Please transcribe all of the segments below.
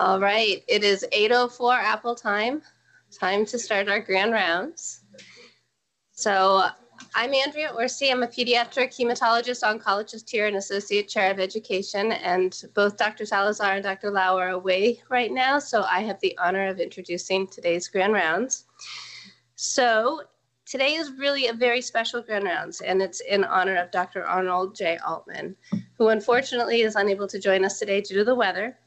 All right, it is 8.04 Apple time. Time to start our grand rounds. So I'm Andrea Orsi. I'm a pediatric hematologist, oncologist here and associate chair of education. And both Dr. Salazar and Dr. Lau are away right now. So I have the honor of introducing today's grand rounds. So today is really a very special grand rounds and it's in honor of Dr. Arnold J. Altman, who unfortunately is unable to join us today due to the weather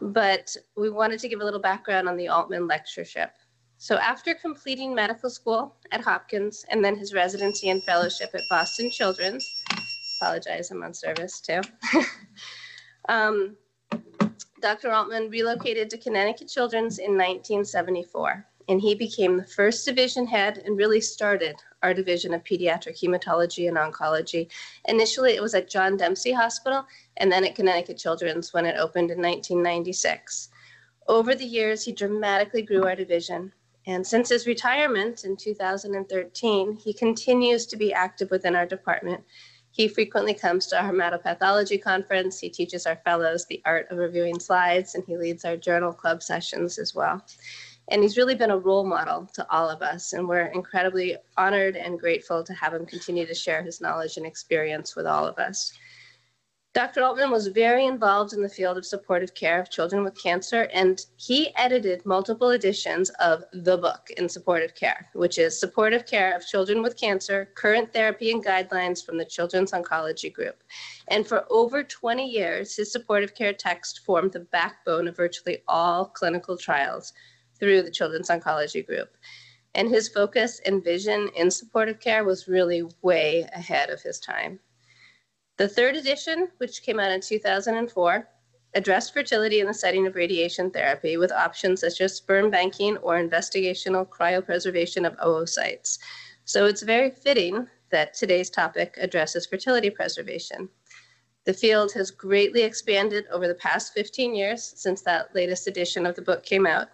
but we wanted to give a little background on the Altman lectureship. So after completing medical school at Hopkins and then his residency and fellowship at Boston Children's, apologize, I'm on service too. um, Dr. Altman relocated to Connecticut Children's in 1974 and he became the first division head and really started our division of pediatric hematology and oncology. Initially, it was at John Dempsey Hospital and then at Connecticut Children's when it opened in 1996. Over the years, he dramatically grew our division. And since his retirement in 2013, he continues to be active within our department. He frequently comes to our hematopathology conference. He teaches our fellows the art of reviewing slides, and he leads our journal club sessions as well. And he's really been a role model to all of us. And we're incredibly honored and grateful to have him continue to share his knowledge and experience with all of us. Dr. Altman was very involved in the field of supportive care of children with cancer, and he edited multiple editions of the book in supportive care, which is Supportive Care of Children with Cancer, Current Therapy and Guidelines from the Children's Oncology Group. And for over 20 years, his supportive care text formed the backbone of virtually all clinical trials through the Children's Oncology Group. And his focus and vision in supportive care was really way ahead of his time. The third edition, which came out in 2004, addressed fertility in the setting of radiation therapy with options such as sperm banking or investigational cryopreservation of oocytes. So it's very fitting that today's topic addresses fertility preservation. The field has greatly expanded over the past 15 years since that latest edition of the book came out.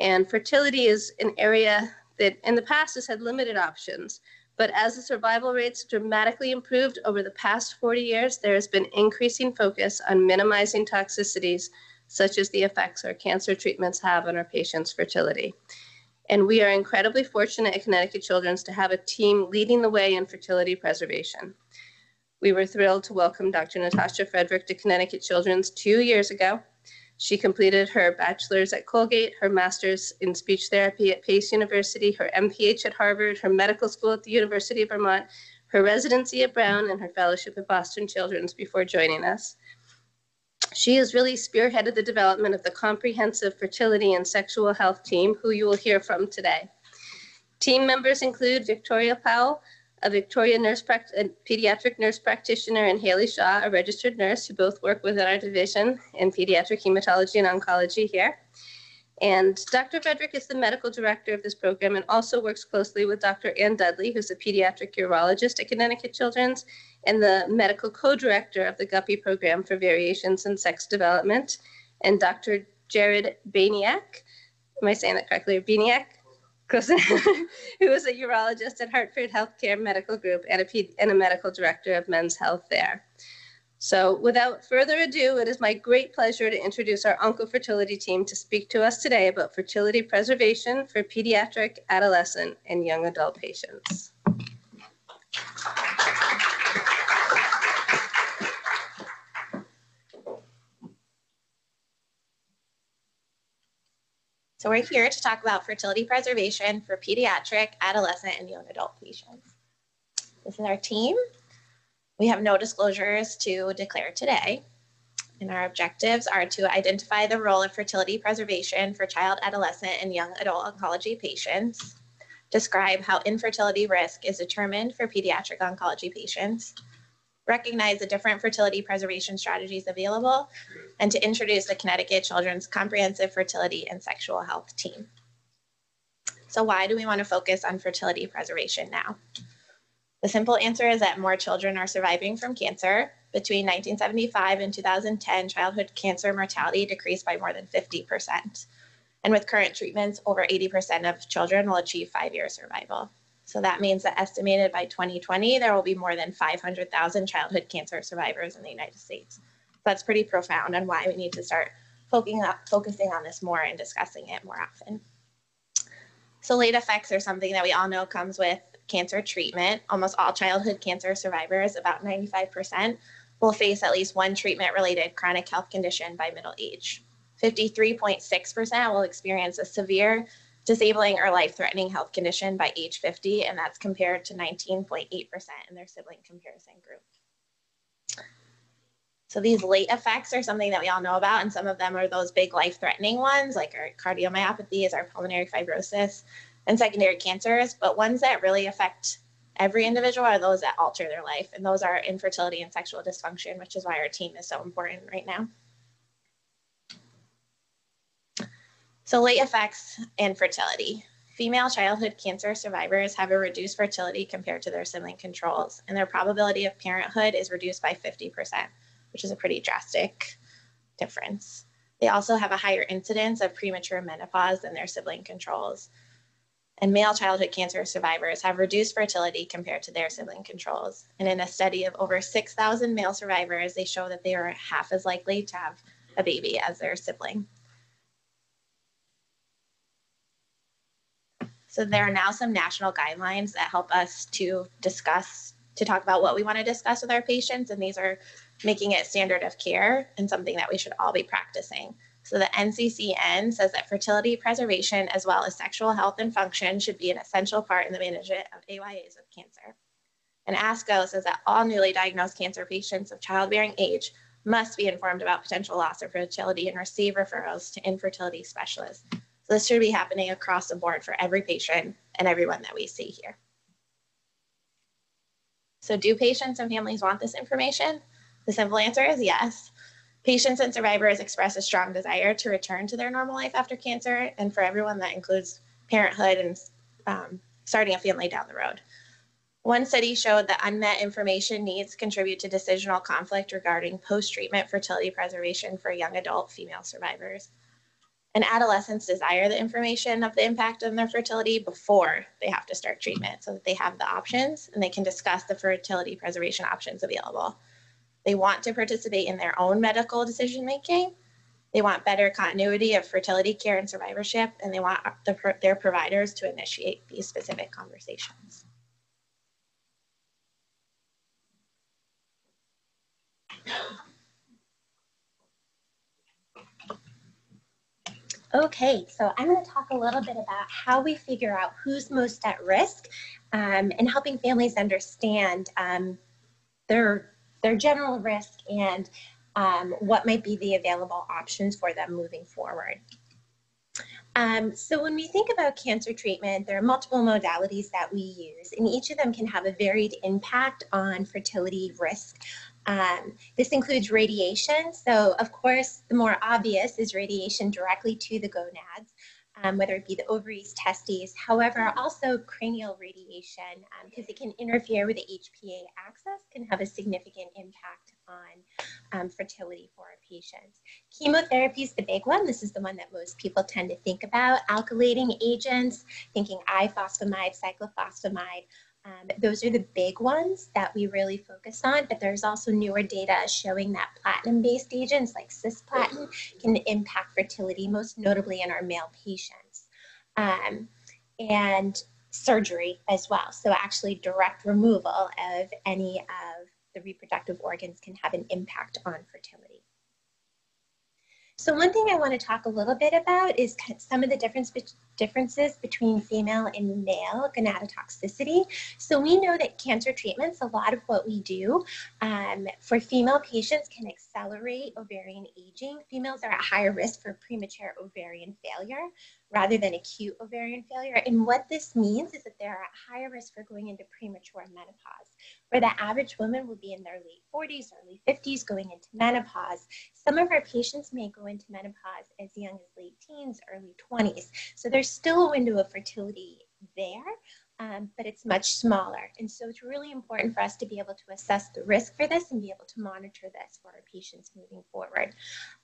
And fertility is an area that in the past has had limited options, but as the survival rates dramatically improved over the past 40 years, there has been increasing focus on minimizing toxicities, such as the effects our cancer treatments have on our patients' fertility. And we are incredibly fortunate at Connecticut Children's to have a team leading the way in fertility preservation. We were thrilled to welcome Dr. Natasha Frederick to Connecticut Children's two years ago she completed her bachelor's at Colgate, her master's in speech therapy at Pace University, her MPH at Harvard, her medical school at the University of Vermont, her residency at Brown, and her fellowship at Boston Children's before joining us. She has really spearheaded the development of the comprehensive fertility and sexual health team, who you will hear from today. Team members include Victoria Powell, a Victoria nurse, a pediatric nurse practitioner, and Haley Shaw, a registered nurse who both work within our division in pediatric hematology and oncology here. And Dr. Frederick is the medical director of this program and also works closely with Dr. Ann Dudley, who's a pediatric urologist at Connecticut Children's and the medical co-director of the Guppy program for variations in sex development, and Dr. Jared Baniak, am I saying that correctly, Baniak, who is a urologist at Hartford Healthcare Medical Group and a, and a medical director of men's health there. So without further ado, it is my great pleasure to introduce our Oncofertility team to speak to us today about fertility preservation for pediatric, adolescent, and young adult patients. So we're here to talk about fertility preservation for pediatric, adolescent, and young adult patients. This is our team. We have no disclosures to declare today. And our objectives are to identify the role of fertility preservation for child, adolescent, and young adult oncology patients, describe how infertility risk is determined for pediatric oncology patients, recognize the different fertility preservation strategies available, and to introduce the Connecticut Children's Comprehensive Fertility and Sexual Health Team. So why do we want to focus on fertility preservation now? The simple answer is that more children are surviving from cancer. Between 1975 and 2010, childhood cancer mortality decreased by more than 50%. And with current treatments, over 80% of children will achieve five-year survival. So that means that estimated by 2020, there will be more than 500,000 childhood cancer survivors in the United States. That's pretty profound and why we need to start focusing, focusing on this more and discussing it more often. So late effects are something that we all know comes with cancer treatment. Almost all childhood cancer survivors, about 95%, will face at least one treatment related chronic health condition by middle age. 53.6% will experience a severe, disabling, or life threatening health condition by age 50, and that's compared to 19.8% in their sibling comparison group. So these late effects are something that we all know about, and some of them are those big life-threatening ones, like our cardiomyopathies, our pulmonary fibrosis, and secondary cancers. But ones that really affect every individual are those that alter their life, and those are infertility and sexual dysfunction, which is why our team is so important right now. So late effects and fertility. Female childhood cancer survivors have a reduced fertility compared to their sibling controls, and their probability of parenthood is reduced by 50%, which is a pretty drastic difference. They also have a higher incidence of premature menopause than their sibling controls. And male childhood cancer survivors have reduced fertility compared to their sibling controls. And in a study of over 6,000 male survivors, they show that they are half as likely to have a baby as their sibling. So there are now some national guidelines that help us to discuss, to talk about what we want to discuss with our patients. And these are making it standard of care and something that we should all be practicing. So the NCCN says that fertility preservation as well as sexual health and function should be an essential part in the management of AYAs with cancer. And ASCO says that all newly diagnosed cancer patients of childbearing age must be informed about potential loss of fertility and receive referrals to infertility specialists. So this should be happening across the board for every patient and everyone that we see here. So do patients and families want this information? The simple answer is yes. Patients and survivors express a strong desire to return to their normal life after cancer, and for everyone that includes parenthood and um, starting a family down the road. One study showed that unmet information needs contribute to decisional conflict regarding post-treatment fertility preservation for young adult female survivors and adolescents desire the information of the impact on their fertility before they have to start treatment so that they have the options and they can discuss the fertility preservation options available. They want to participate in their own medical decision making. They want better continuity of fertility care and survivorship, and they want the, their providers to initiate these specific conversations. Okay, so I'm going to talk a little bit about how we figure out who's most at risk um, and helping families understand um, their, their general risk and um, what might be the available options for them moving forward. Um, so when we think about cancer treatment, there are multiple modalities that we use, and each of them can have a varied impact on fertility risk. Um, this includes radiation. So, of course, the more obvious is radiation directly to the gonads, um, whether it be the ovaries, testes. However, also cranial radiation, because um, it can interfere with the HPA axis, can have a significant impact on um, fertility for our patients. Chemotherapy is the big one. This is the one that most people tend to think about. Alkylating agents, thinking ifosfamide, cyclophosphamide. Um, those are the big ones that we really focus on, but there's also newer data showing that platinum-based agents like cisplatin can impact fertility, most notably in our male patients. Um, and surgery as well. So actually direct removal of any of the reproductive organs can have an impact on fertility. So one thing I want to talk a little bit about is some of the difference differences between female and male gonadotoxicity. So we know that cancer treatments, a lot of what we do um, for female patients can accelerate ovarian aging. Females are at higher risk for premature ovarian failure rather than acute ovarian failure. And what this means is that they're at higher risk for going into premature menopause where the average woman will be in their late 40s, early 50s, going into menopause. Some of our patients may go into menopause as young as late teens, early 20s. So there's still a window of fertility there, um, but it's much smaller. And so it's really important for us to be able to assess the risk for this and be able to monitor this for our patients moving forward.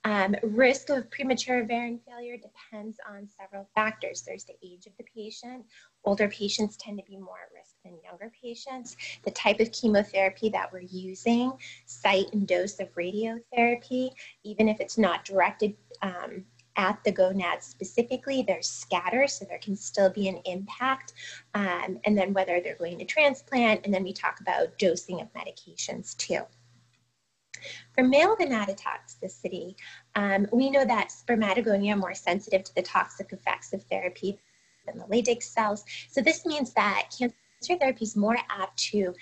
Um, risk of premature ovarian failure depends on several factors. There's the age of the patient. Older patients tend to be more at risk than younger patients. The type of chemotherapy that we're using, site and dose of radiotherapy, even if it's not directed um, at the gonads specifically, they're scattered, so there can still be an impact. Um, and then whether they're going to transplant, and then we talk about dosing of medications too. For male gonadotoxicity, um, we know that spermatogonia are more sensitive to the toxic effects of therapy than the Leydig cells. So this means that cancer therapy is more apt to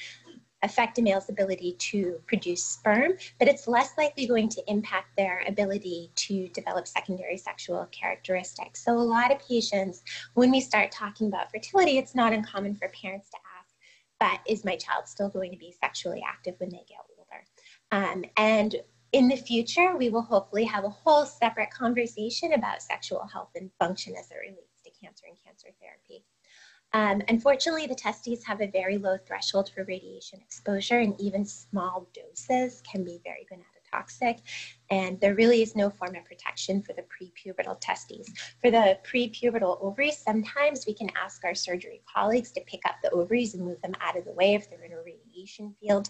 affect a male's ability to produce sperm, but it's less likely going to impact their ability to develop secondary sexual characteristics. So, a lot of patients, when we start talking about fertility, it's not uncommon for parents to ask, but is my child still going to be sexually active when they get older? Um, and in the future, we will hopefully have a whole separate conversation about sexual health and function as it relates to cancer and cancer therapy. Um, unfortunately, the testes have a very low threshold for radiation exposure, and even small doses can be very gonadotoxic. And there really is no form of protection for the prepubertal testes. For the prepubertal ovaries, sometimes we can ask our surgery colleagues to pick up the ovaries and move them out of the way if they're in a radiation field.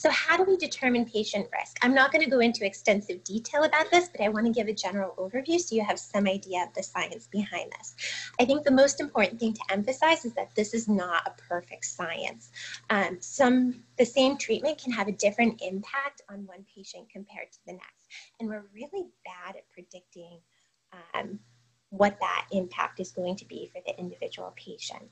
So how do we determine patient risk? I'm not going to go into extensive detail about this, but I want to give a general overview so you have some idea of the science behind this. I think the most important thing to emphasize is that this is not a perfect science. Um, some the same treatment can have a different impact on one patient compared to the next, and we're really bad at predicting um, what that impact is going to be for the individual patient.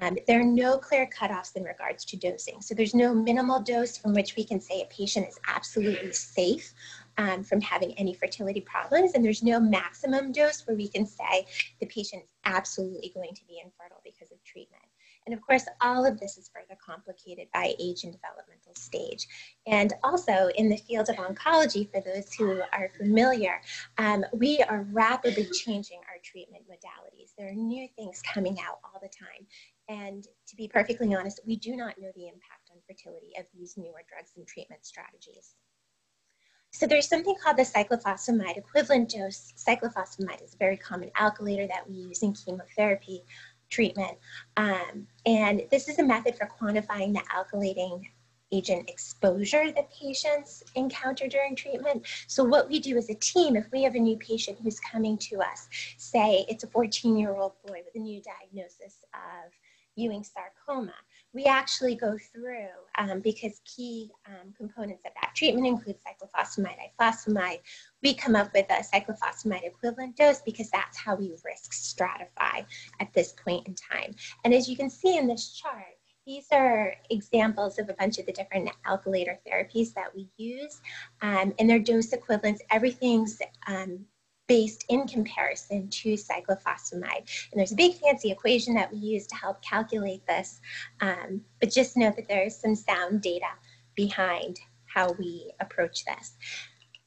Um, there are no clear cutoffs in regards to dosing. So there's no minimal dose from which we can say a patient is absolutely safe um, from having any fertility problems. And there's no maximum dose where we can say the patient is absolutely going to be infertile because of treatment. And of course, all of this is further complicated by age and developmental stage. And also in the field of oncology, for those who are familiar, um, we are rapidly changing our treatment modalities. There are new things coming out all the time. And to be perfectly honest, we do not know the impact on fertility of these newer drugs and treatment strategies. So there's something called the cyclophosphamide equivalent dose. Cyclophosphamide is a very common alkylator that we use in chemotherapy treatment. Um, and this is a method for quantifying the alkylating agent exposure that patients encounter during treatment. So what we do as a team, if we have a new patient who's coming to us, say it's a 14 year old boy with a new diagnosis of Ewing sarcoma. We actually go through, um, because key um, components of that treatment include cyclophosphamide, ifosfamide, we come up with a cyclophosphamide equivalent dose because that's how we risk stratify at this point in time. And as you can see in this chart, these are examples of a bunch of the different alkylator therapies that we use um, and their dose equivalents. Everything's um, based in comparison to cyclophosphamide. And there's a big fancy equation that we use to help calculate this, um, but just note that there is some sound data behind how we approach this.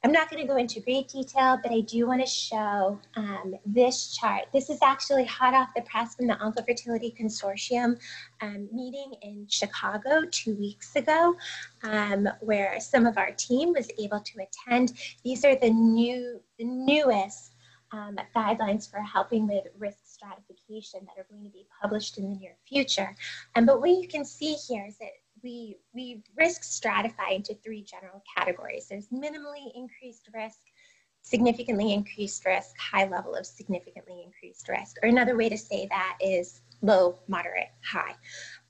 I'm not going to go into great detail, but I do want to show um, this chart. This is actually hot off the press from the Oncofertility Consortium um, meeting in Chicago two weeks ago, um, where some of our team was able to attend. These are the new, the newest um, guidelines for helping with risk stratification that are going to be published in the near future. Um, but what you can see here is that we, we risk stratify into three general categories. There's minimally increased risk, significantly increased risk, high level of significantly increased risk. Or another way to say that is low, moderate, high.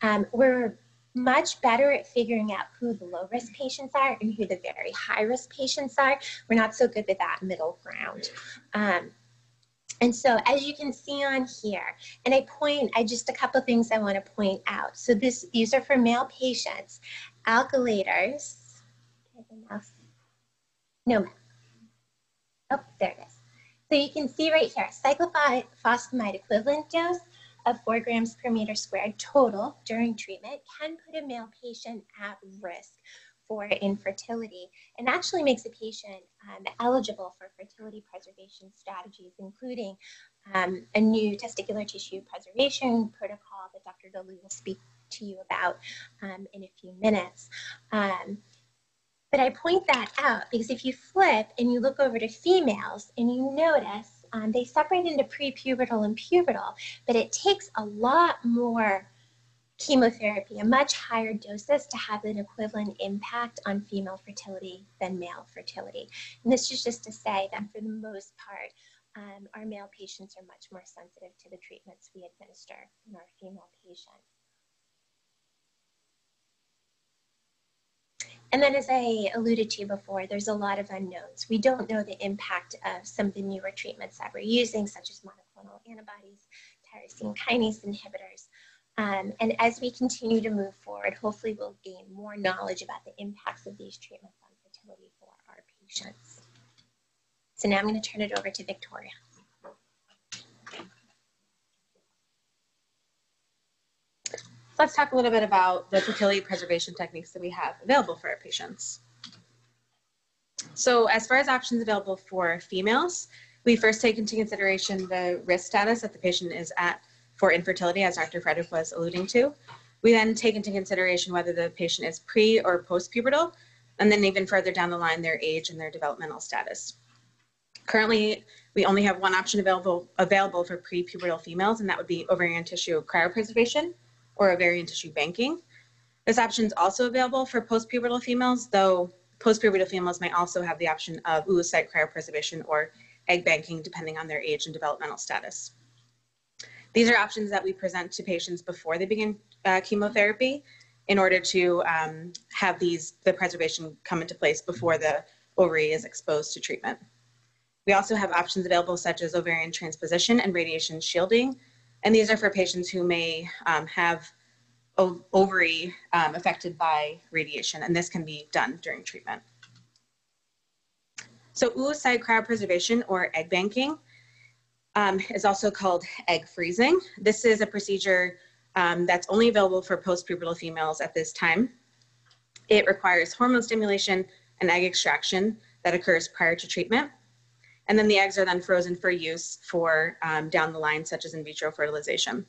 Um, we're much better at figuring out who the low risk patients are and who the very high risk patients are. We're not so good with that middle ground. Um, and so as you can see on here, and I point, I just a couple things I want to point out. So this, these are for male patients. Alkylators, no, oh, there it is. So you can see right here, cyclophosphamide equivalent dose of four grams per meter squared total during treatment can put a male patient at risk for infertility and actually makes a patient um, eligible for fertility preservation strategies, including um, a new testicular tissue preservation protocol that Dr. Dudley will speak to you about um, in a few minutes. Um, but I point that out because if you flip and you look over to females and you notice um, they separate into prepubertal and pubertal, but it takes a lot more chemotherapy, a much higher doses to have an equivalent impact on female fertility than male fertility. And this is just to say that for the most part, um, our male patients are much more sensitive to the treatments we administer than our female patients. And then, as I alluded to before, there's a lot of unknowns. We don't know the impact of some of the newer treatments that we're using, such as monoclonal antibodies, tyrosine kinase inhibitors. Um, and as we continue to move forward, hopefully we'll gain more knowledge about the impacts of these treatments on fertility for our patients. So now I'm going to turn it over to Victoria. let's talk a little bit about the fertility preservation techniques that we have available for our patients. So as far as options available for females, we first take into consideration the risk status that the patient is at for infertility, as Dr. Frederick was alluding to. We then take into consideration whether the patient is pre or post-pubertal, and then even further down the line, their age and their developmental status. Currently, we only have one option available, available for pre-pubertal females, and that would be ovarian tissue cryopreservation or ovarian tissue banking. This option is also available for postpubertal females, though postpubertal females may also have the option of oocyte cryopreservation or egg banking, depending on their age and developmental status. These are options that we present to patients before they begin uh, chemotherapy in order to um, have these the preservation come into place before the ovary is exposed to treatment. We also have options available such as ovarian transposition and radiation shielding, and these are for patients who may um, have ovary um, affected by radiation, and this can be done during treatment. So oocyte cryopreservation or egg banking um, is also called egg freezing. This is a procedure um, that's only available for postpubertal females at this time. It requires hormone stimulation and egg extraction that occurs prior to treatment. And then the eggs are then frozen for use for um, down the line, such as in vitro fertilization.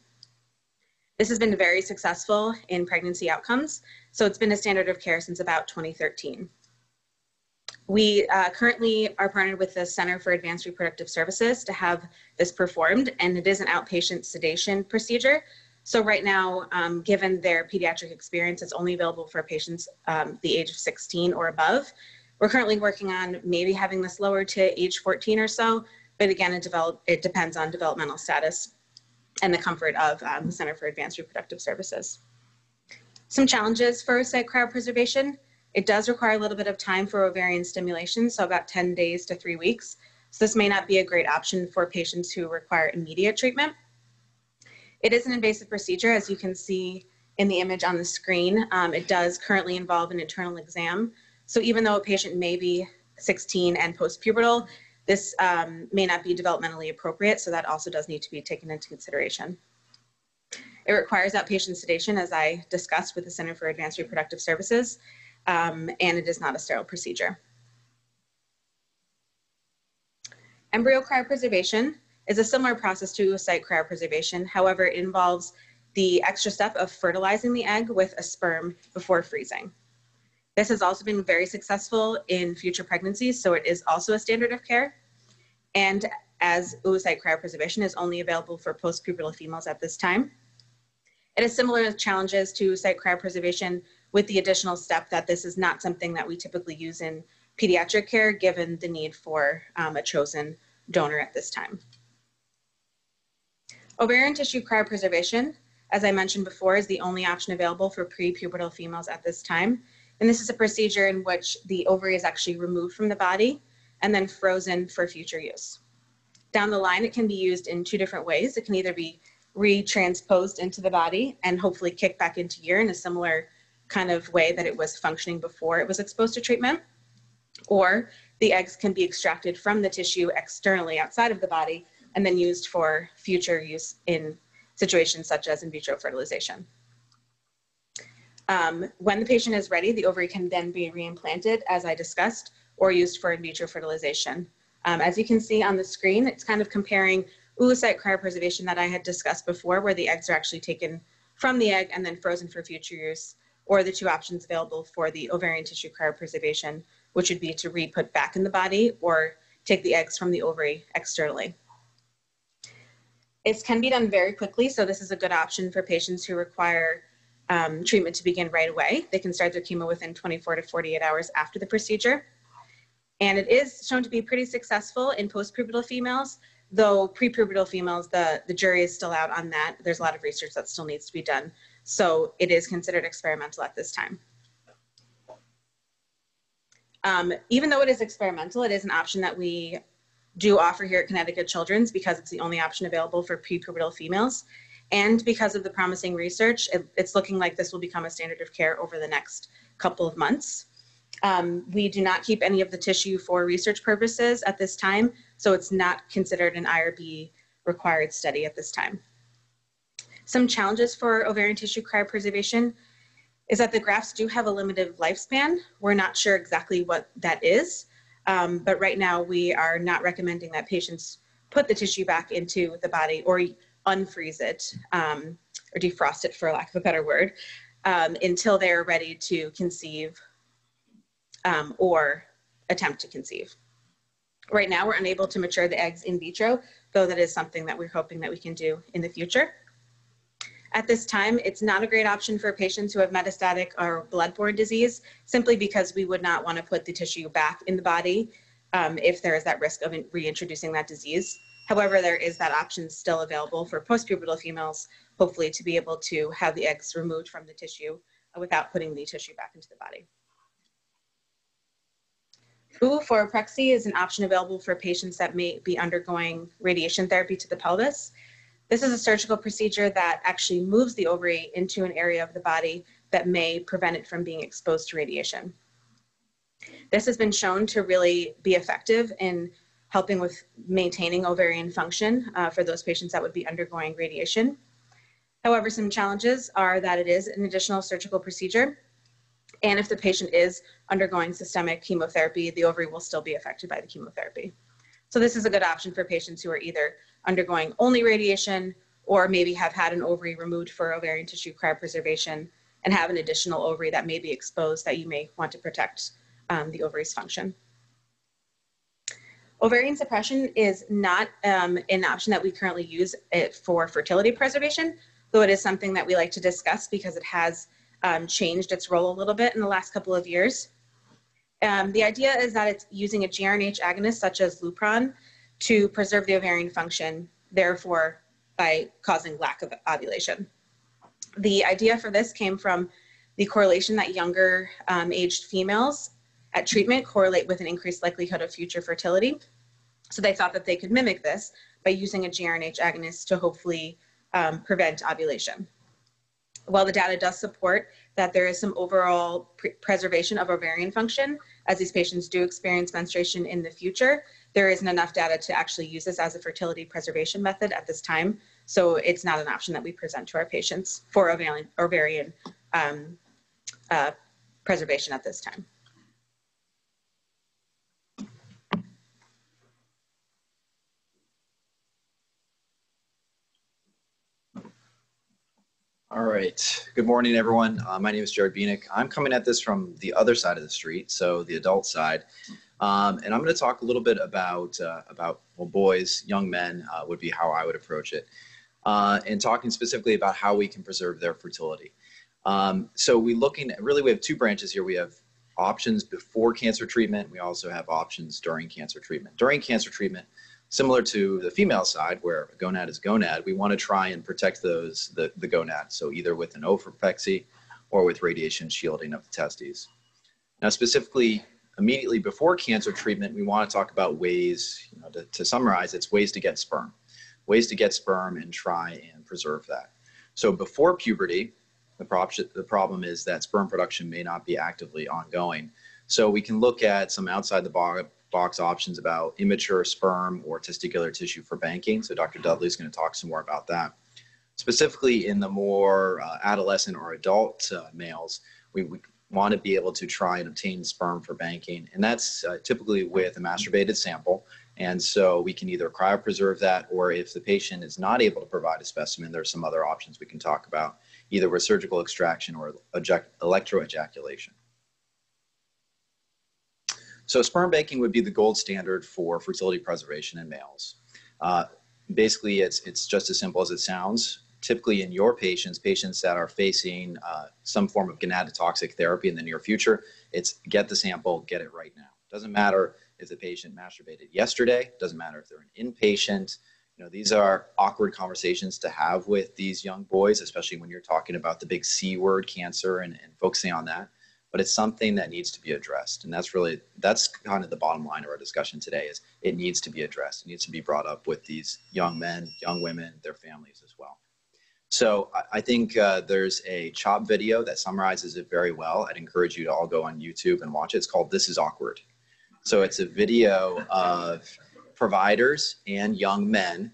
This has been very successful in pregnancy outcomes, so it's been a standard of care since about 2013. We uh, currently are partnered with the Center for Advanced Reproductive Services to have this performed, and it is an outpatient sedation procedure. So right now, um, given their pediatric experience, it's only available for patients um, the age of 16 or above. We're currently working on maybe having this lowered to age 14 or so, but again, it, develop, it depends on developmental status and the comfort of um, the Center for Advanced Reproductive Services. Some challenges for oocyte cryopreservation. It does require a little bit of time for ovarian stimulation, so about 10 days to three weeks. So this may not be a great option for patients who require immediate treatment. It is an invasive procedure, as you can see in the image on the screen. Um, it does currently involve an internal exam, so even though a patient may be 16 and postpubertal, this um, may not be developmentally appropriate, so that also does need to be taken into consideration. It requires outpatient sedation, as I discussed with the Center for Advanced Reproductive Services, um, and it is not a sterile procedure. Embryo cryopreservation is a similar process to oocyte cryopreservation. However, it involves the extra step of fertilizing the egg with a sperm before freezing. This has also been very successful in future pregnancies, so it is also a standard of care. And as oocyte cryopreservation is only available for postpubertal females at this time. It has similar challenges to oocyte cryopreservation with the additional step that this is not something that we typically use in pediatric care given the need for um, a chosen donor at this time. Ovarian tissue cryopreservation, as I mentioned before, is the only option available for prepubertal females at this time. And this is a procedure in which the ovary is actually removed from the body and then frozen for future use. Down the line, it can be used in two different ways. It can either be retransposed into the body and hopefully kicked back into urine, a similar kind of way that it was functioning before it was exposed to treatment. Or the eggs can be extracted from the tissue externally outside of the body and then used for future use in situations such as in vitro fertilization. Um, when the patient is ready, the ovary can then be reimplanted, as I discussed, or used for in vitro fertilization. Um, as you can see on the screen, it's kind of comparing oocyte cryopreservation that I had discussed before, where the eggs are actually taken from the egg and then frozen for future use, or the two options available for the ovarian tissue cryopreservation, which would be to re-put back in the body or take the eggs from the ovary externally. It can be done very quickly, so this is a good option for patients who require um, treatment to begin right away. They can start their chemo within 24 to 48 hours after the procedure. And it is shown to be pretty successful in postpubertal females, though prepubertal females, the, the jury is still out on that. There's a lot of research that still needs to be done. So it is considered experimental at this time. Um, even though it is experimental, it is an option that we do offer here at Connecticut Children's because it's the only option available for prepubertal females. And because of the promising research, it, it's looking like this will become a standard of care over the next couple of months. Um, we do not keep any of the tissue for research purposes at this time, so it's not considered an IRB required study at this time. Some challenges for ovarian tissue cryopreservation is that the grafts do have a limited lifespan. We're not sure exactly what that is, um, but right now we are not recommending that patients put the tissue back into the body or unfreeze it um, or defrost it, for lack of a better word, um, until they're ready to conceive um, or attempt to conceive. Right now, we're unable to mature the eggs in vitro, though that is something that we're hoping that we can do in the future. At this time, it's not a great option for patients who have metastatic or bloodborne disease, simply because we would not want to put the tissue back in the body um, if there is that risk of reintroducing that disease. However, there is that option still available for postpubertal females, hopefully to be able to have the eggs removed from the tissue without putting the tissue back into the body. Oophoropexy is an option available for patients that may be undergoing radiation therapy to the pelvis. This is a surgical procedure that actually moves the ovary into an area of the body that may prevent it from being exposed to radiation. This has been shown to really be effective in helping with maintaining ovarian function uh, for those patients that would be undergoing radiation. However, some challenges are that it is an additional surgical procedure. And if the patient is undergoing systemic chemotherapy, the ovary will still be affected by the chemotherapy. So this is a good option for patients who are either undergoing only radiation or maybe have had an ovary removed for ovarian tissue cryopreservation and have an additional ovary that may be exposed that you may want to protect um, the ovary's function. Ovarian suppression is not um, an option that we currently use it for fertility preservation, though it is something that we like to discuss because it has um, changed its role a little bit in the last couple of years. Um, the idea is that it's using a GnRH agonist such as Lupron to preserve the ovarian function, therefore by causing lack of ovulation. The idea for this came from the correlation that younger um, aged females at treatment correlate with an increased likelihood of future fertility. So they thought that they could mimic this by using a GnRH agonist to hopefully um, prevent ovulation. While the data does support that there is some overall pre preservation of ovarian function, as these patients do experience menstruation in the future, there isn't enough data to actually use this as a fertility preservation method at this time. So it's not an option that we present to our patients for ovarian, ovarian um, uh, preservation at this time. All right. Good morning, everyone. Uh, my name is Jared Bieniek. I'm coming at this from the other side of the street, so the adult side. Um, and I'm going to talk a little bit about uh, about well, boys, young men uh, would be how I would approach it, uh, and talking specifically about how we can preserve their fertility. Um, so we looking at, really we have two branches here. We have options before cancer treatment. We also have options during cancer treatment. During cancer treatment, similar to the female side where gonad is gonad, we want to try and protect those the, the gonad. So either with an oophoropexy or with radiation shielding of the testes. Now specifically immediately before cancer treatment, we want to talk about ways, you know, to, to summarize, it's ways to get sperm, ways to get sperm and try and preserve that. So before puberty, the, prop- the problem is that sperm production may not be actively ongoing. So we can look at some outside the box options about immature sperm or testicular tissue for banking. So Dr. Dudley is going to talk some more about that. Specifically in the more uh, adolescent or adult uh, males, we, we want to be able to try and obtain sperm for banking. And that's uh, typically with a masturbated sample And so we can either cryopreserve that, or if the patient is not able to provide a specimen, there are some other options we can talk about, either with surgical extraction or electroejaculation. So sperm banking would be the gold standard for fertility preservation in males. Uh, basically, it's it's just as simple as it sounds. Typically, in your patients, patients that are facing uh, some form of gonadotoxic therapy in the near future, it's get the sample, get it right now. Doesn't matter if the patient masturbated yesterday, doesn't matter if they're an inpatient. You know, these are awkward conversations to have with these young boys, especially when you're talking about the big C word, cancer, and, and focusing on that. But it's something that needs to be addressed. And that's really, that's kind of the bottom line of our discussion today is it needs to be addressed. It needs to be brought up with these young men, young women, their families as well. So I think uh, there's a CHOP video that summarizes it very well. I'd encourage you to all go on YouTube and watch it. It's called This is Awkward. So it's a video of providers and young men,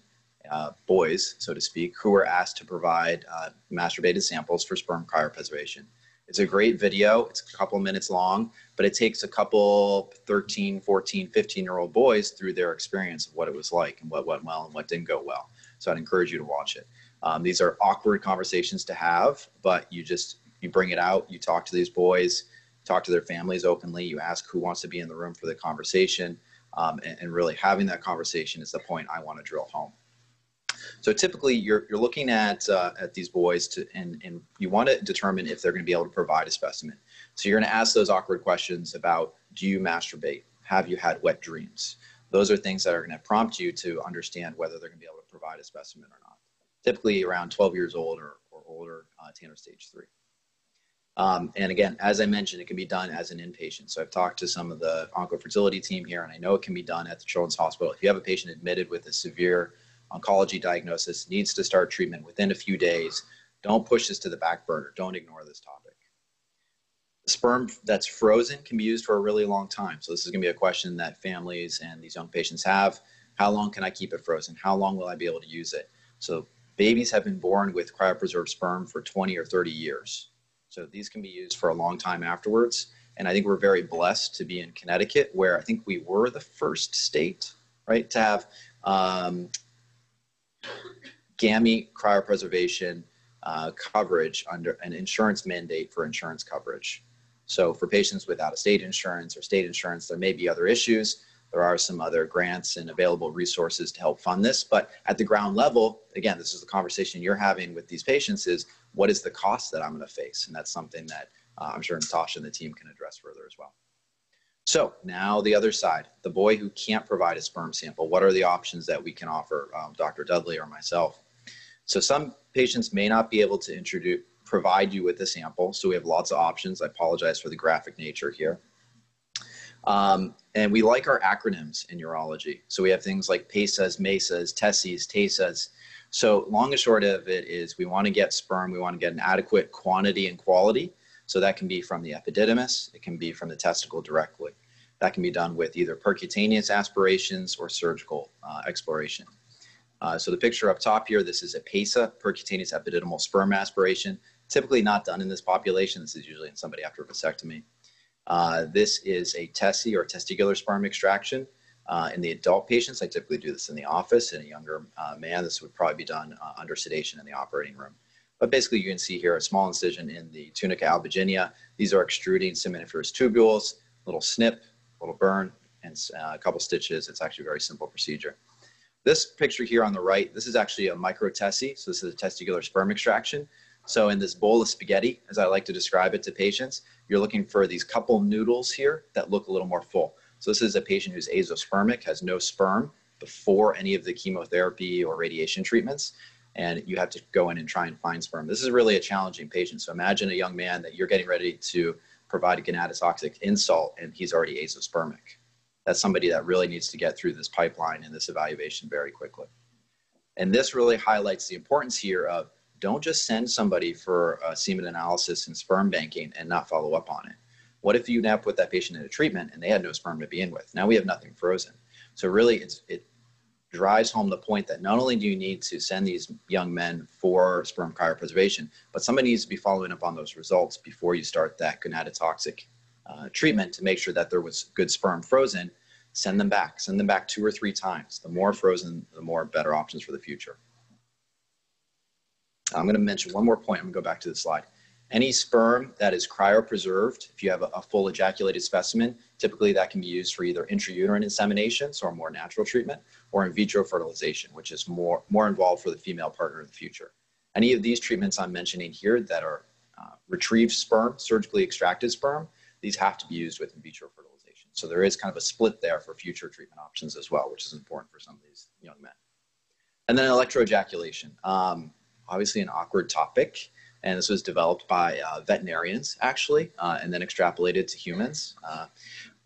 uh, boys, so to speak, who were asked to provide uh, masturbated samples for sperm cryopreservation. It's a great video. It's a couple minutes long, but it takes a couple 13, 14, 15 year old boys through their experience of what it was like and what went well and what didn't go well. So I'd encourage you to watch it. Um, these are awkward conversations to have, but you just you bring it out. You talk to these boys talk to their families openly. You ask who wants to be in the room for the conversation. Um, and, and, really having that conversation is the point I want to drill home. So typically you're, you're looking at, uh, at these boys to, and, and you want to determine if they're going to be able to provide a specimen. So you're going to ask those awkward questions about, do you masturbate? Have you had wet dreams? Those are things that are going to prompt you to understand whether they're going to be able to provide a specimen or not. Typically around 12 years old or, or older, uh, Tanner stage three. Um, and again, as I mentioned, it can be done as an inpatient. So I've talked to some of the oncofertility team here, and I know it can be done at the Children's Hospital. If you have a patient admitted with a severe oncology diagnosis, needs to start treatment within a few days, don't push this to the back burner. Don't ignore this topic. The sperm that's frozen can be used for a really long time. So this is going to be a question that families and these young patients have. How long can I keep it frozen? How long will I be able to use it? So babies have been born with cryopreserved sperm for 20 or 30 years. So these can be used for a long time afterwards. And I think we're very blessed to be in Connecticut, where I think we were the first state, right, to have um, gamete cryopreservation uh, coverage under an insurance mandate for insurance coverage. So for patients with out-of-state insurance or state insurance, there may be other issues. There are some other grants and available resources to help fund this. But at the ground level, again, this is the conversation you're having with these patients is what is the cost that I'm going to face? And that's something that uh, I'm sure Natasha and the team can address further as well. So now the other side, the boy who can't provide a sperm sample, what are the options that we can offer um, Dr. Dudley or myself? So some patients may not be able to introduce, provide you with a sample. So we have lots of options. I apologize for the graphic nature here. Um, and we like our acronyms in urology. So we have things like PESAs, MESAs, TESEs, TESAs. So long and short of it is we want to get sperm, we want to get an adequate quantity and quality. So that can be from the epididymis, it can be from the testicle directly. That can be done with either percutaneous aspirations or surgical uh, exploration. Uh, so the picture up top here, this is a PESA, percutaneous epididymal sperm aspiration. Typically not done in this population. This is usually in somebody after a vasectomy. Uh, this is a TESE or testicular sperm extraction. Uh, in the adult patients, I typically do this in the office. In a younger uh, man, this would probably be done uh, under sedation in the operating room. But basically, you can see here a small incision in the tunica albuginea. These are extruding seminiferous tubules, little snip, little burn, and uh, a couple stitches. It's actually a very simple procedure. This picture here on the right, this is actually a microTESE. So this is a testicular sperm extraction. So in this bowl of spaghetti, as I like to describe it to patients, you're looking for these couple noodles here that look a little more full. So this is a patient who's azoospermic, has no sperm before any of the chemotherapy or radiation treatments, and you have to go in and try and find sperm. This is really a challenging patient. So imagine a young man that you're getting ready to provide a gonadotoxic insult, and he's already azoospermic. That's somebody that really needs to get through this pipeline and this evaluation very quickly. And this really highlights the importance here of don't just send somebody for a semen analysis and sperm banking and not follow up on it. What if you now put that patient into treatment and they had no sperm to begin with? Now we have nothing frozen. So really, it's it drives home the point that not only do you need to send these young men for sperm cryopreservation, but somebody needs to be following up on those results before you start that gonadotoxic uh, treatment to make sure that there was good sperm frozen send them back. Send them back two or three times. The more frozen, the more better options for the future. I'm going to mention one more point. I'm going to go back to the slide. Any sperm that is cryopreserved, if you have a, a, full ejaculated specimen, typically that can be used for either intrauterine insemination, so a more natural treatment, or in vitro fertilization, which is more, more involved for the female partner in the future. Any of these treatments I'm mentioning here that are uh, retrieved sperm, surgically extracted sperm, these have to be used with in vitro fertilization. So there is kind of a split there for future treatment options as well, which is important for some of these young men. And then electroejaculation. Um, obviously an awkward topic and this was developed by uh, veterinarians actually, uh, and then extrapolated to humans. Uh,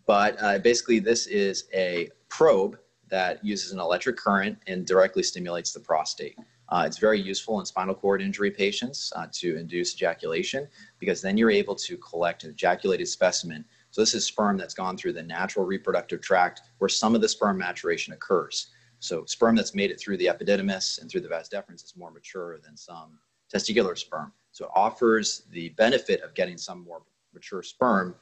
but uh, basically, this is a probe that uses an electric current and directly stimulates the prostate. Uh, it's very useful in spinal cord injury patients to induce ejaculation because then you're able to collect an ejaculated specimen. So this is sperm that's gone through the natural reproductive tract where some of the sperm maturation occurs. So sperm that's made it through the epididymis and through the vas deferens is more mature than some testicular sperm. So it offers the benefit of getting some more mature sperm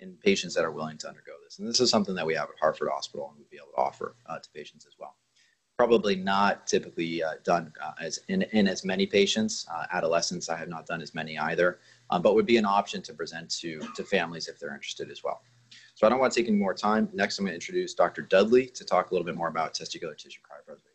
in patients that are willing to undergo this. And this is something that we have at Hartford Hospital and we'd be able to offer uh, to patients as well. Probably not typically uh, done uh, as in, in as many patients. Uh, adolescents, I have not done as many either, um, but would be an option to present to, to families if they're interested as well. So I don't want to take any more time. Next, I'm going to introduce Dr. Dudley to talk a little bit more about testicular tissue cryopreservation.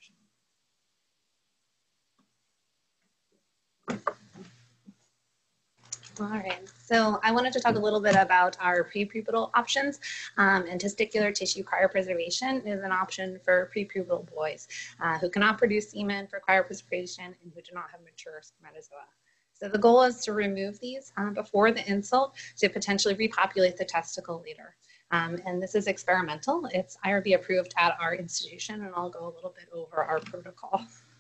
All right, so I wanted to talk a little bit about our prepubertal options. Um, and testicular tissue cryopreservation is an option for prepubertal boys uh, who cannot produce semen for cryopreservation and who do not have mature spermatozoa. So the goal is to remove these um, before the insult to potentially repopulate the testicle later. Um, and this is experimental. It's IRB approved at our institution, and I'll go a little bit over our protocol.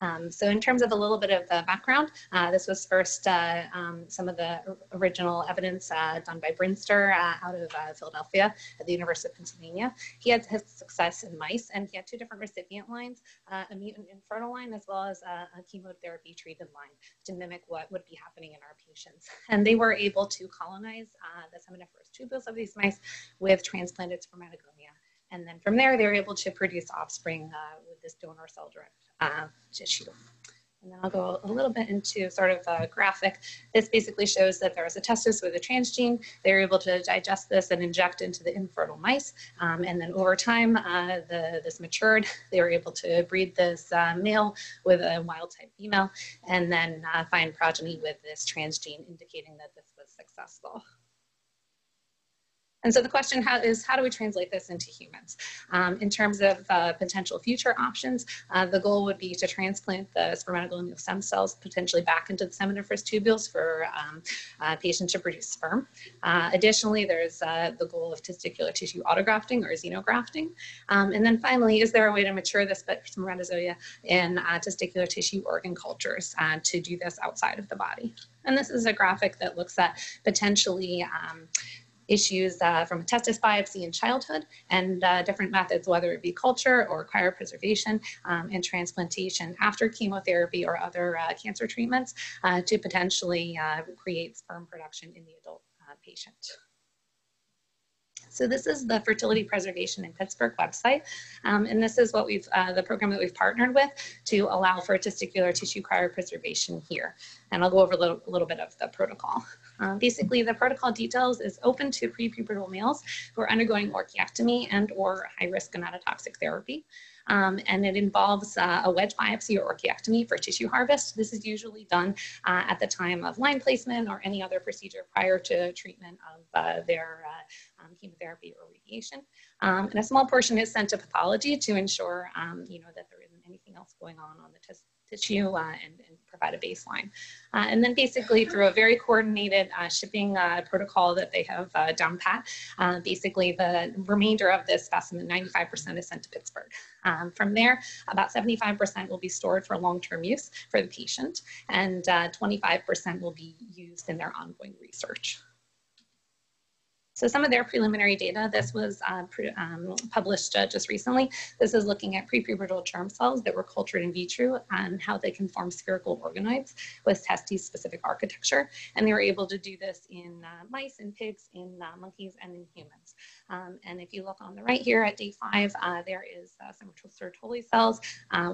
Um, so in terms of a little bit of the background, uh, this was first uh, um, some of the original evidence uh, done by Brinster uh, out of uh, Philadelphia at the University of Pennsylvania. He had his success in mice and he had two different recipient lines, uh, a mutant infertile line as well as a, a, chemotherapy treated line to mimic what would be happening in our patients. And they were able to colonize the seminiferous tubules of these mice with transplanted spermatogonia. And then from there, they were able to produce offspring with this donor cell direct uh, tissue. And then I'll go a little bit into sort of a graphic. This basically shows that there was a testis with a transgene. They were able to digest this and inject into the infertile mice. Um, and then over time, uh, the, this matured. They were able to breed this uh, male with a wild type female and then uh, find progeny with this transgene, indicating that this was successful. And so the question how, is how do we translate this into humans? Um, in terms of uh, potential future options, uh, the goal would be to transplant the spermatogonial stem cells potentially back into the seminiferous tubules for um, uh, patients to produce sperm. Uh, additionally, there's uh, the goal of testicular tissue autografting or xenografting. Um, and then finally, is there a way to mature this spermatozoa in uh, testicular tissue organ cultures to do this outside of the body? And this is a graphic that looks at potentially um, issues uh, from a testis biopsy in childhood and uh, different methods, whether it be culture or cryopreservation um, and transplantation after chemotherapy or other uh, cancer treatments uh, to potentially uh, create sperm production in the adult patient. So this is the Fertility Preservation in Pittsburgh website. Um, and this is what we've, uh, the program that we've partnered with to allow for testicular tissue cryopreservation here. And I'll go over a little, a little bit of the protocol. Um, basically, the protocol details is open to prepubertal males who are undergoing orchiectomy and or high-risk gonadotoxic therapy. Um, and it involves uh, a wedge biopsy or orchiectomy for tissue harvest. This is usually done uh, at the time of line placement or any other procedure prior to treatment of uh, their uh, um, chemotherapy or radiation. Um, and a small portion is sent to pathology to ensure, um, you know, that there isn't anything else going on on the tissue uh, and, and, provide a baseline. Uh, and then basically through a very coordinated uh, shipping uh, protocol that they have uh, down pat, uh, basically the remainder of this specimen, 95% is sent to Pittsburgh. Um, from there, about 75% will be stored for long-term use for the patient and 25% will be used in their ongoing research. So some of their preliminary data, this was uh, pre- um, published uh, just recently. This is looking at prepubertal germ cells that were cultured in vitro and how they can form spherical organoids with testes-specific architecture. And they were able to do this in uh, mice, and pigs, in uh, monkeys, and in humans. Um, and if you look on the right here at day five, uh, there is uh, some Sertoli cells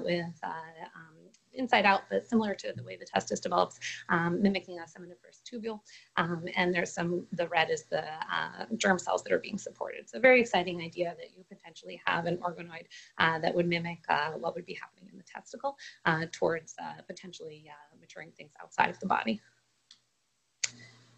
with um, inside out, but similar to the way the testis develops, um, mimicking a seminiferous tubule. Um, and there's some, the red is the uh, germ cells that are being supported. It's a very exciting idea that you potentially have an organoid uh, that would mimic uh, what would be happening in the testicle uh, towards uh, potentially uh, maturing things outside of the body.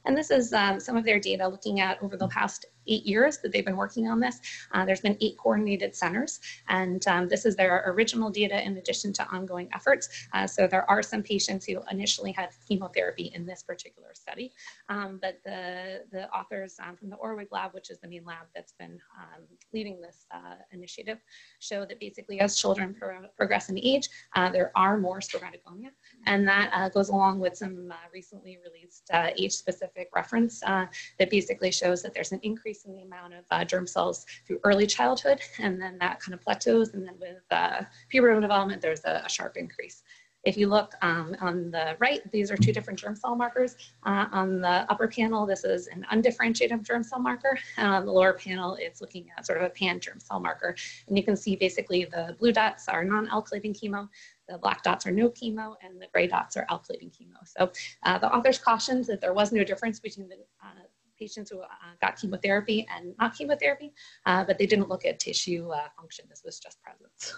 And this is um, some of their data looking at over the past eight years that they've been working on this. Uh, there's been eight coordinated centers, and um, this is their original data in addition to ongoing efforts. Uh, so there are some patients who initially had chemotherapy in this particular study, um, but the, the authors um, from the Orwig lab, which is the main lab that's been um, leading this uh, initiative, show that basically as children pro progress in age, uh, there are more spermatogonia, and that uh, goes along with some uh, recently released age-specific reference that basically shows that there's an increase in the amount of uh, germ cells through early childhood, and then that kind of plateaus. And then with uh, pubertal development, there's a, a, sharp increase. If you look um, on the right, these are two different germ cell markers. Uh, on the upper panel, this is an undifferentiated germ cell marker. And on the lower panel, it's looking at sort of a pan germ cell marker. And you can see basically the blue dots are non-alkylating chemo, the black dots are no chemo, and the gray dots are alkylating chemo. So uh, the authors cautioned that there was no difference between the uh, patients who uh, got chemotherapy and not chemotherapy, uh, but they didn't look at tissue uh, function. This was just presence.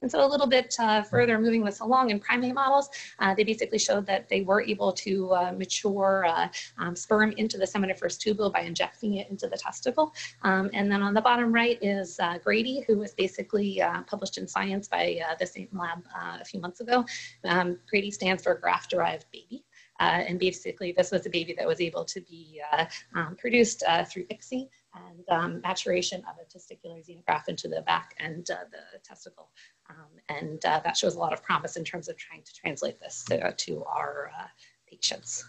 And so a little bit uh, further moving this along in primate models, uh, they basically showed that they were able to uh, mature uh, um, sperm into the seminiferous tubule by injecting it into the testicle. Um, and then on the bottom right is uh, Grady, who was basically uh, published in Science by the same lab a few months ago. Um, Grady stands for graft-derived baby. Uh, and basically, this was a baby that was able to be uh, um, produced uh, through ICSI and um, maturation of a testicular xenograft into the back and uh, the testicle. Um, and uh, that shows a lot of promise in terms of trying to translate this to, to our patients.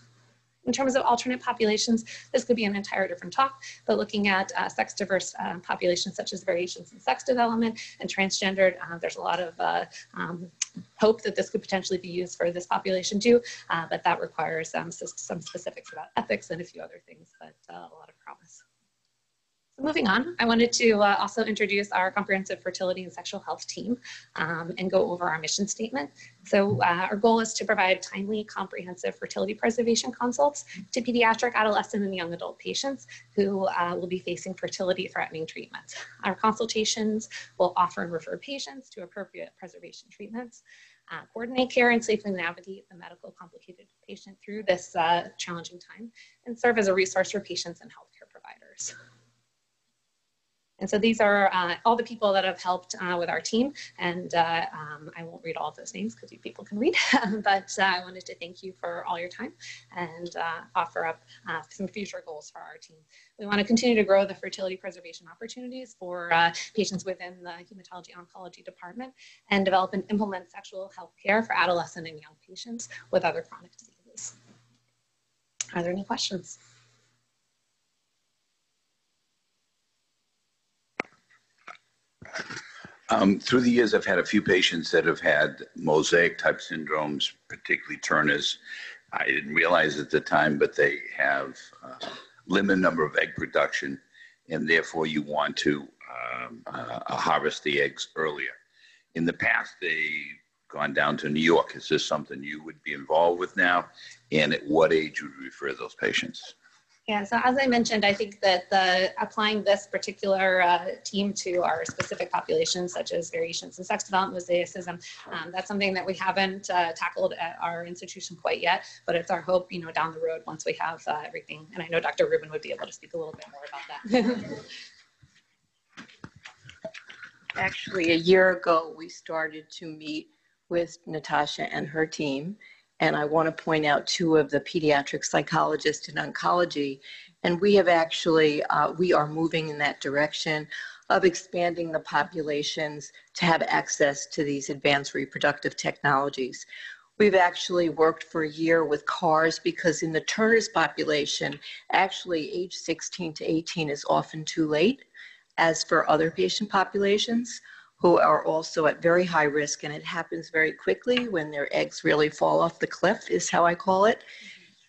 In terms of alternate populations, this could be an entire different talk, but looking at uh, sex diverse uh, populations such as variations in sex development and transgendered, uh, there's a lot of um, hope that this could potentially be used for this population too, uh, but that requires um, some specifics about ethics and a few other things, but uh, a lot of promise. Moving on, I wanted to uh, also introduce our comprehensive fertility and sexual health team um, and go over our mission statement. So uh, our goal is to provide timely, comprehensive fertility preservation consults to pediatric, adolescent, and young adult patients who uh, will be facing fertility threatening treatments. Our consultations will offer and refer patients to appropriate preservation treatments, uh, coordinate care and safely navigate the medical complicated patient through this uh, challenging time, and serve as a resource for patients and healthcare providers. And so these are uh, all the people that have helped uh, with our team. And uh, um, I won't read all of those names because you people can read, but uh, I wanted to thank you for all your time and uh, offer up uh, some future goals for our team. We want to continue to grow the fertility preservation opportunities for patients within the hematology oncology department and develop and implement sexual health care for adolescent and young patients with other chronic diseases. Are there any questions? Um, through the years, I've had a few patients that have had mosaic type syndromes, particularly Turner's. I didn't realize at the time, but they have uh, limited number of egg production, and therefore you want to um, uh, harvest the eggs earlier. In the past, they gone down to New York. Is this something you would be involved with now? And at what age would you refer those patients? Yeah, so as I mentioned, I think that the applying this particular uh, team to our specific populations, such as variations in sex development, mosaicism, um, that's something that we haven't uh, tackled at our institution quite yet, but it's our hope, you know, down the road once we have uh, everything. And I know Dr. Rubin would be able to speak a little bit more about that. Actually, a year ago, we started to meet with Natasha and her team and I want to point out two of the pediatric psychologists in oncology. And we have actually, uh, we are moving in that direction of expanding the populations to have access to these advanced reproductive technologies. We've actually worked for a year with CARS because in the Turner's population, actually age 16 to 18 is often too late, as for other patient populations who are also at very high risk, and it happens very quickly when their eggs really fall off the cliff, is how I call it.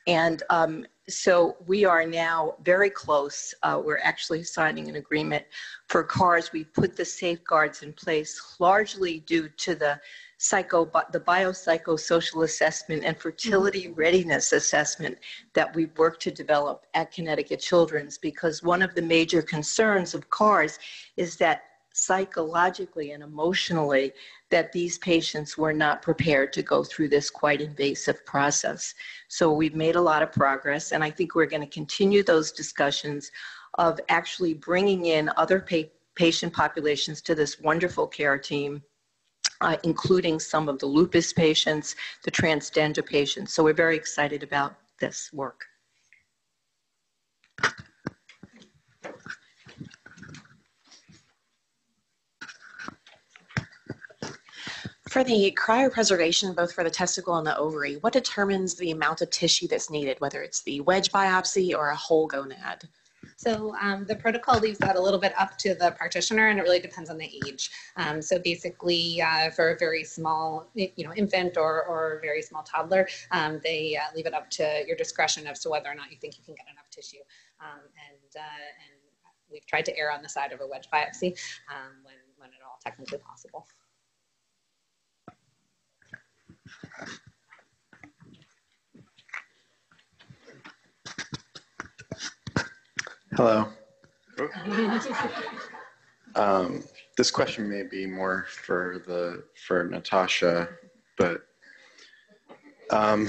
And um, so we are now very close. Uh, we're actually signing an agreement for CARS. We put the safeguards in place largely due to the psycho, the biopsychosocial assessment and fertility mm-hmm. readiness assessment that we worked to develop at Connecticut Children's because one of the major concerns of CARS is that psychologically and emotionally that these patients were not prepared to go through this quite invasive process. So we've made a lot of progress, and I think we're going to continue those discussions of actually bringing in other pa- patient populations to this wonderful care team. Uh, including some of the lupus patients, the transgender patients. So we're very excited about this work. For the cryopreservation, both for the testicle and the ovary, what determines the amount of tissue that's needed, whether it's the wedge biopsy or a whole gonad? So um, the protocol leaves that a little bit up to the practitioner, and it really depends on the age. Um, so basically, uh, for a very small, you know, infant or or very small toddler, um, they uh, leave it up to your discretion as to whether or not you think you can get enough tissue. Um, and uh, and we've tried to err on the side of a wedge biopsy um, when when at all technically possible. Hello. um, this question may be more for the for Natasha, but um,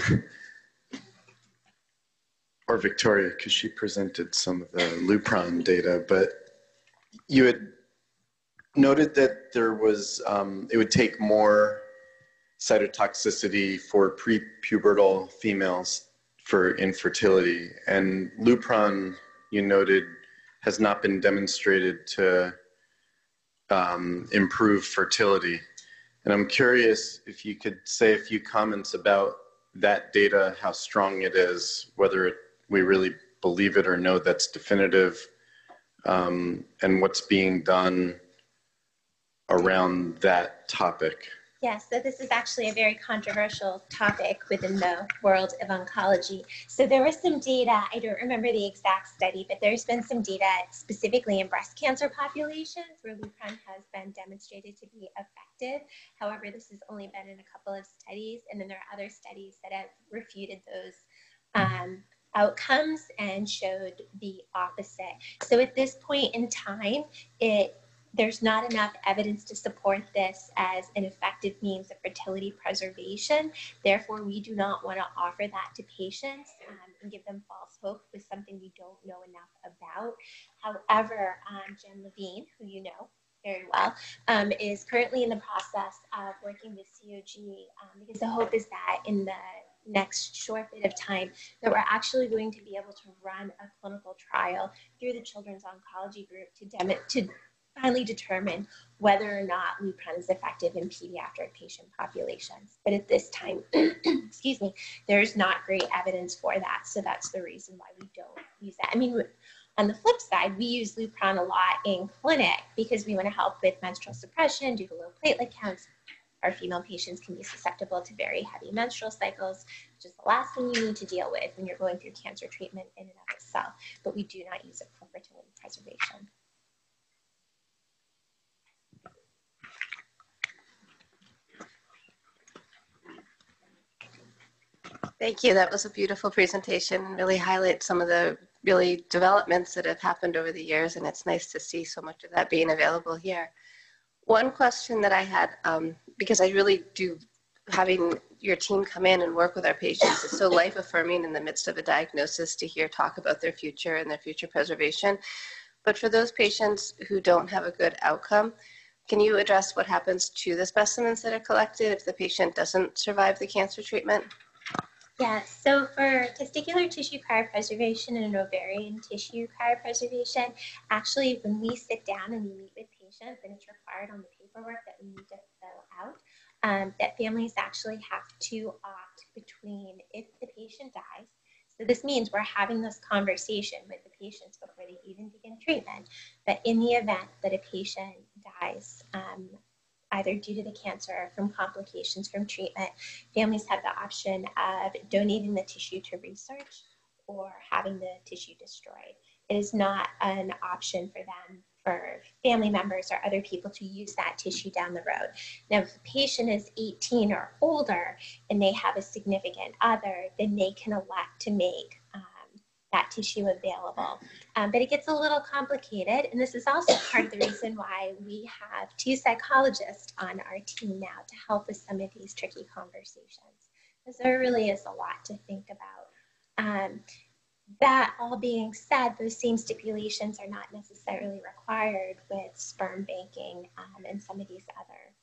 or Victoria because she presented some of the Lupron data. But you had noted that there was um, it would take more cytotoxicity for prepubertal females for infertility. And Lupron, you noted, has not been demonstrated to um, improve fertility. And I'm curious if you could say a few comments about that data, how strong it is, whether it, we really believe it or know that's definitive, um, and what's being done around that topic. Yes, so this is actually a very controversial topic within the world of oncology. So there was some data, I don't remember the exact study, but there's been some data specifically in breast cancer populations where Lupron has been demonstrated to be effective. However, this has only been in a couple of studies, and then there are other studies that have refuted those um, outcomes and showed the opposite. So at this point in time, it there's not enough evidence to support this as an effective means of fertility preservation. Therefore, we do not want to offer that to patients um, and give them false hope with something we don't know enough about. However, um, Jen Levine, who you know very well, um, is currently in the process of working with COG um, because the hope is that in the next short bit of time that we're actually going to be able to run a clinical trial through the Children's Oncology Group to, dem- to finally determine whether or not Lupron is effective in pediatric patient populations. But at this time, excuse me, there's not great evidence for that. So that's the reason why we don't use that. I mean, on the flip side, we use Lupron a lot in clinic because we want to help with menstrual suppression due to low platelet counts. Our female patients can be susceptible to very heavy menstrual cycles, which is the last thing you need to deal with when you're going through cancer treatment in and of itself. But we do not use it for fertility preservation. Thank you. That was a beautiful presentation. and Really highlight some of the really developments that have happened over the years, and it's nice to see so much of that being available here. One question that I had, um, because I really do having your team come in and work with our patients is so life affirming in the midst of a diagnosis to hear talk about their future and their future preservation. But for those patients who don't have a good outcome, can you address what happens to the specimens that are collected if the patient doesn't survive the cancer treatment? Yeah, so for testicular tissue cryopreservation and ovarian tissue cryopreservation, actually when we sit down and we meet with patients, and it's required on the paperwork that we need to fill out, um, that families actually have to opt between if the patient dies. So this means we're having this conversation with the patients before they even begin treatment. But in the event that a patient dies, um, either due to the cancer or from complications from treatment, families have the option of donating the tissue to research or having the tissue destroyed. It is not an option for them for family members or other people to use that tissue down the road. Now, if the patient is 18 or older and they have a significant other, then they can elect to make that tissue available. Um, but it gets a little complicated, and this is also part of the reason why we have two psychologists on our team now to help with some of these tricky conversations. Because there really is a lot to think about. Um, that all being said, those same stipulations are not necessarily required with sperm banking um, and some of these other other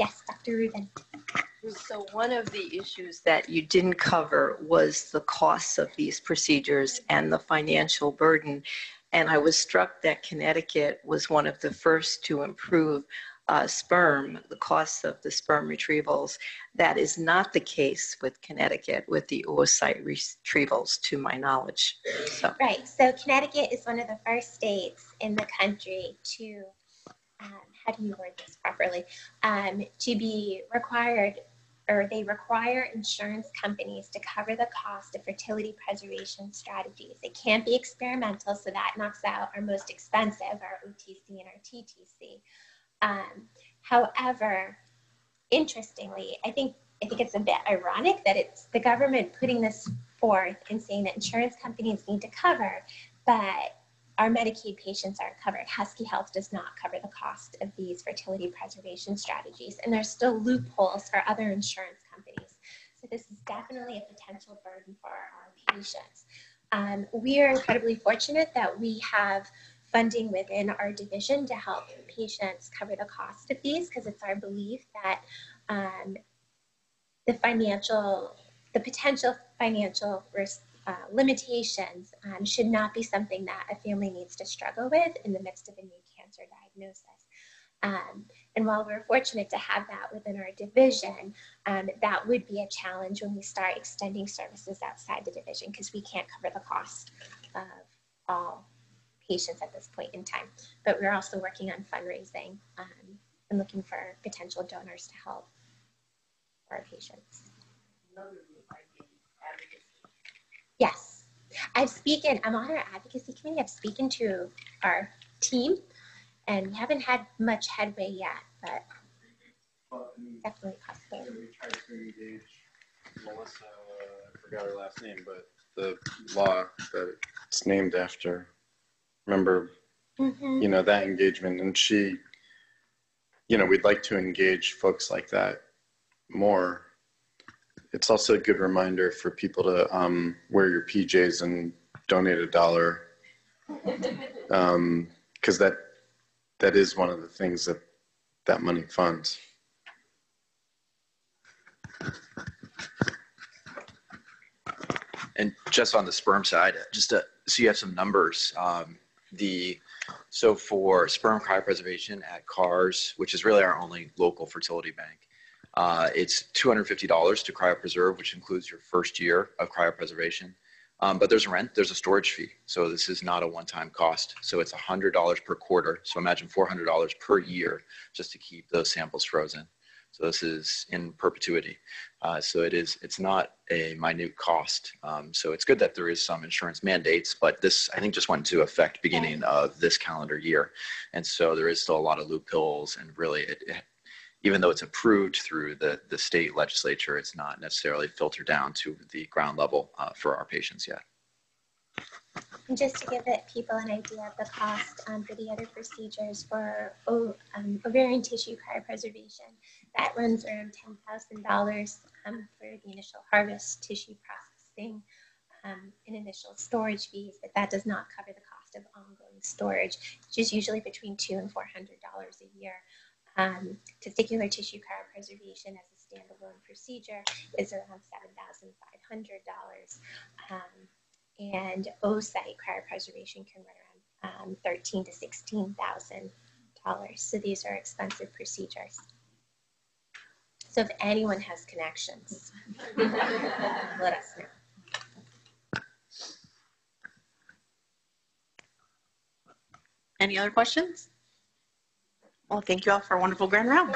Yes, Dr. Rubin. So one of the issues that you didn't cover was the costs of these procedures and the financial burden. And I was struck that Connecticut was one of the first to improve uh, sperm, the costs of the sperm retrievals. That is not the case with Connecticut with the oocyte retrievals, to my knowledge. So. Right. So Connecticut is one of the first states in the country to, um, how do you word this properly, um, to be required or they require insurance companies to cover the cost of fertility preservation strategies. It can't be experimental, so that knocks out our most expensive, our OTC and our TTC. Um, however, interestingly, I think I think it's a bit ironic that it's the government putting this forth and saying that insurance companies need to cover, but our Medicaid patients aren't covered. Husky Health does not cover the cost of these fertility preservation strategies, and there's still loopholes for other insurance companies. So this is definitely a potential burden for our patients. Um, we are incredibly fortunate that we have funding within our division to help patients cover the cost of these because it's our belief that um, the financial, the potential financial risk, uh, limitations um, should not be something that a family needs to struggle with in the midst of a new cancer diagnosis. Um, and while we're fortunate to have that within our division, um, that would be a challenge when we start extending services outside the division because we can't cover the cost of all patients at this point in time. But we're also working on fundraising um, and looking for potential donors to help our patients. Yes, I've spoken, I'm on our advocacy committee, I've spoken to our team and we haven't had much headway yet, but definitely possible. We tried to engage Melissa, I forgot her last name, but the law that it's named after remember, mm-hmm. you know, that engagement. And she, you know, we'd like to engage folks like that more. It's also a good reminder for people to um, wear your PJs and donate a dollar, because um, that that is one of the things that that money funds. And just on the sperm side, just to, so you have some numbers. Um, the so for sperm cryopreservation at CARS, which is really our only local fertility bank, uh, it's $250 to cryopreserve, which includes your first year of cryopreservation. Um, but there's a rent, there's a storage fee. So this is not a one-time cost. So it's $100 per quarter. So imagine $400 per year just to keep those samples frozen. So this is in perpetuity. Uh, so it is, it's not a minute cost. Um, so it's good that there is some insurance mandates, but this, I think just went into effect beginning of this calendar year. And so there is still a lot of loopholes and really it, it even though it's approved through the, the state legislature, it's not necessarily filtered down to the ground level uh, for our patients yet. And just to give it people an idea of the cost um, for the other procedures for um, ovarian tissue cryopreservation, that runs around $10,000 um, for the initial harvest tissue processing um, and initial storage fees, but that does not cover the cost of ongoing storage, which is usually between two and $400 a year. Um, testicular tissue cryopreservation as a standalone procedure is around $7,500. Um, and oocyte cryopreservation can run around um, thirteen to sixteen thousand dollars. So these are expensive procedures. So if anyone has connections, let us know. Any other questions? Well, thank you all for a wonderful grand round.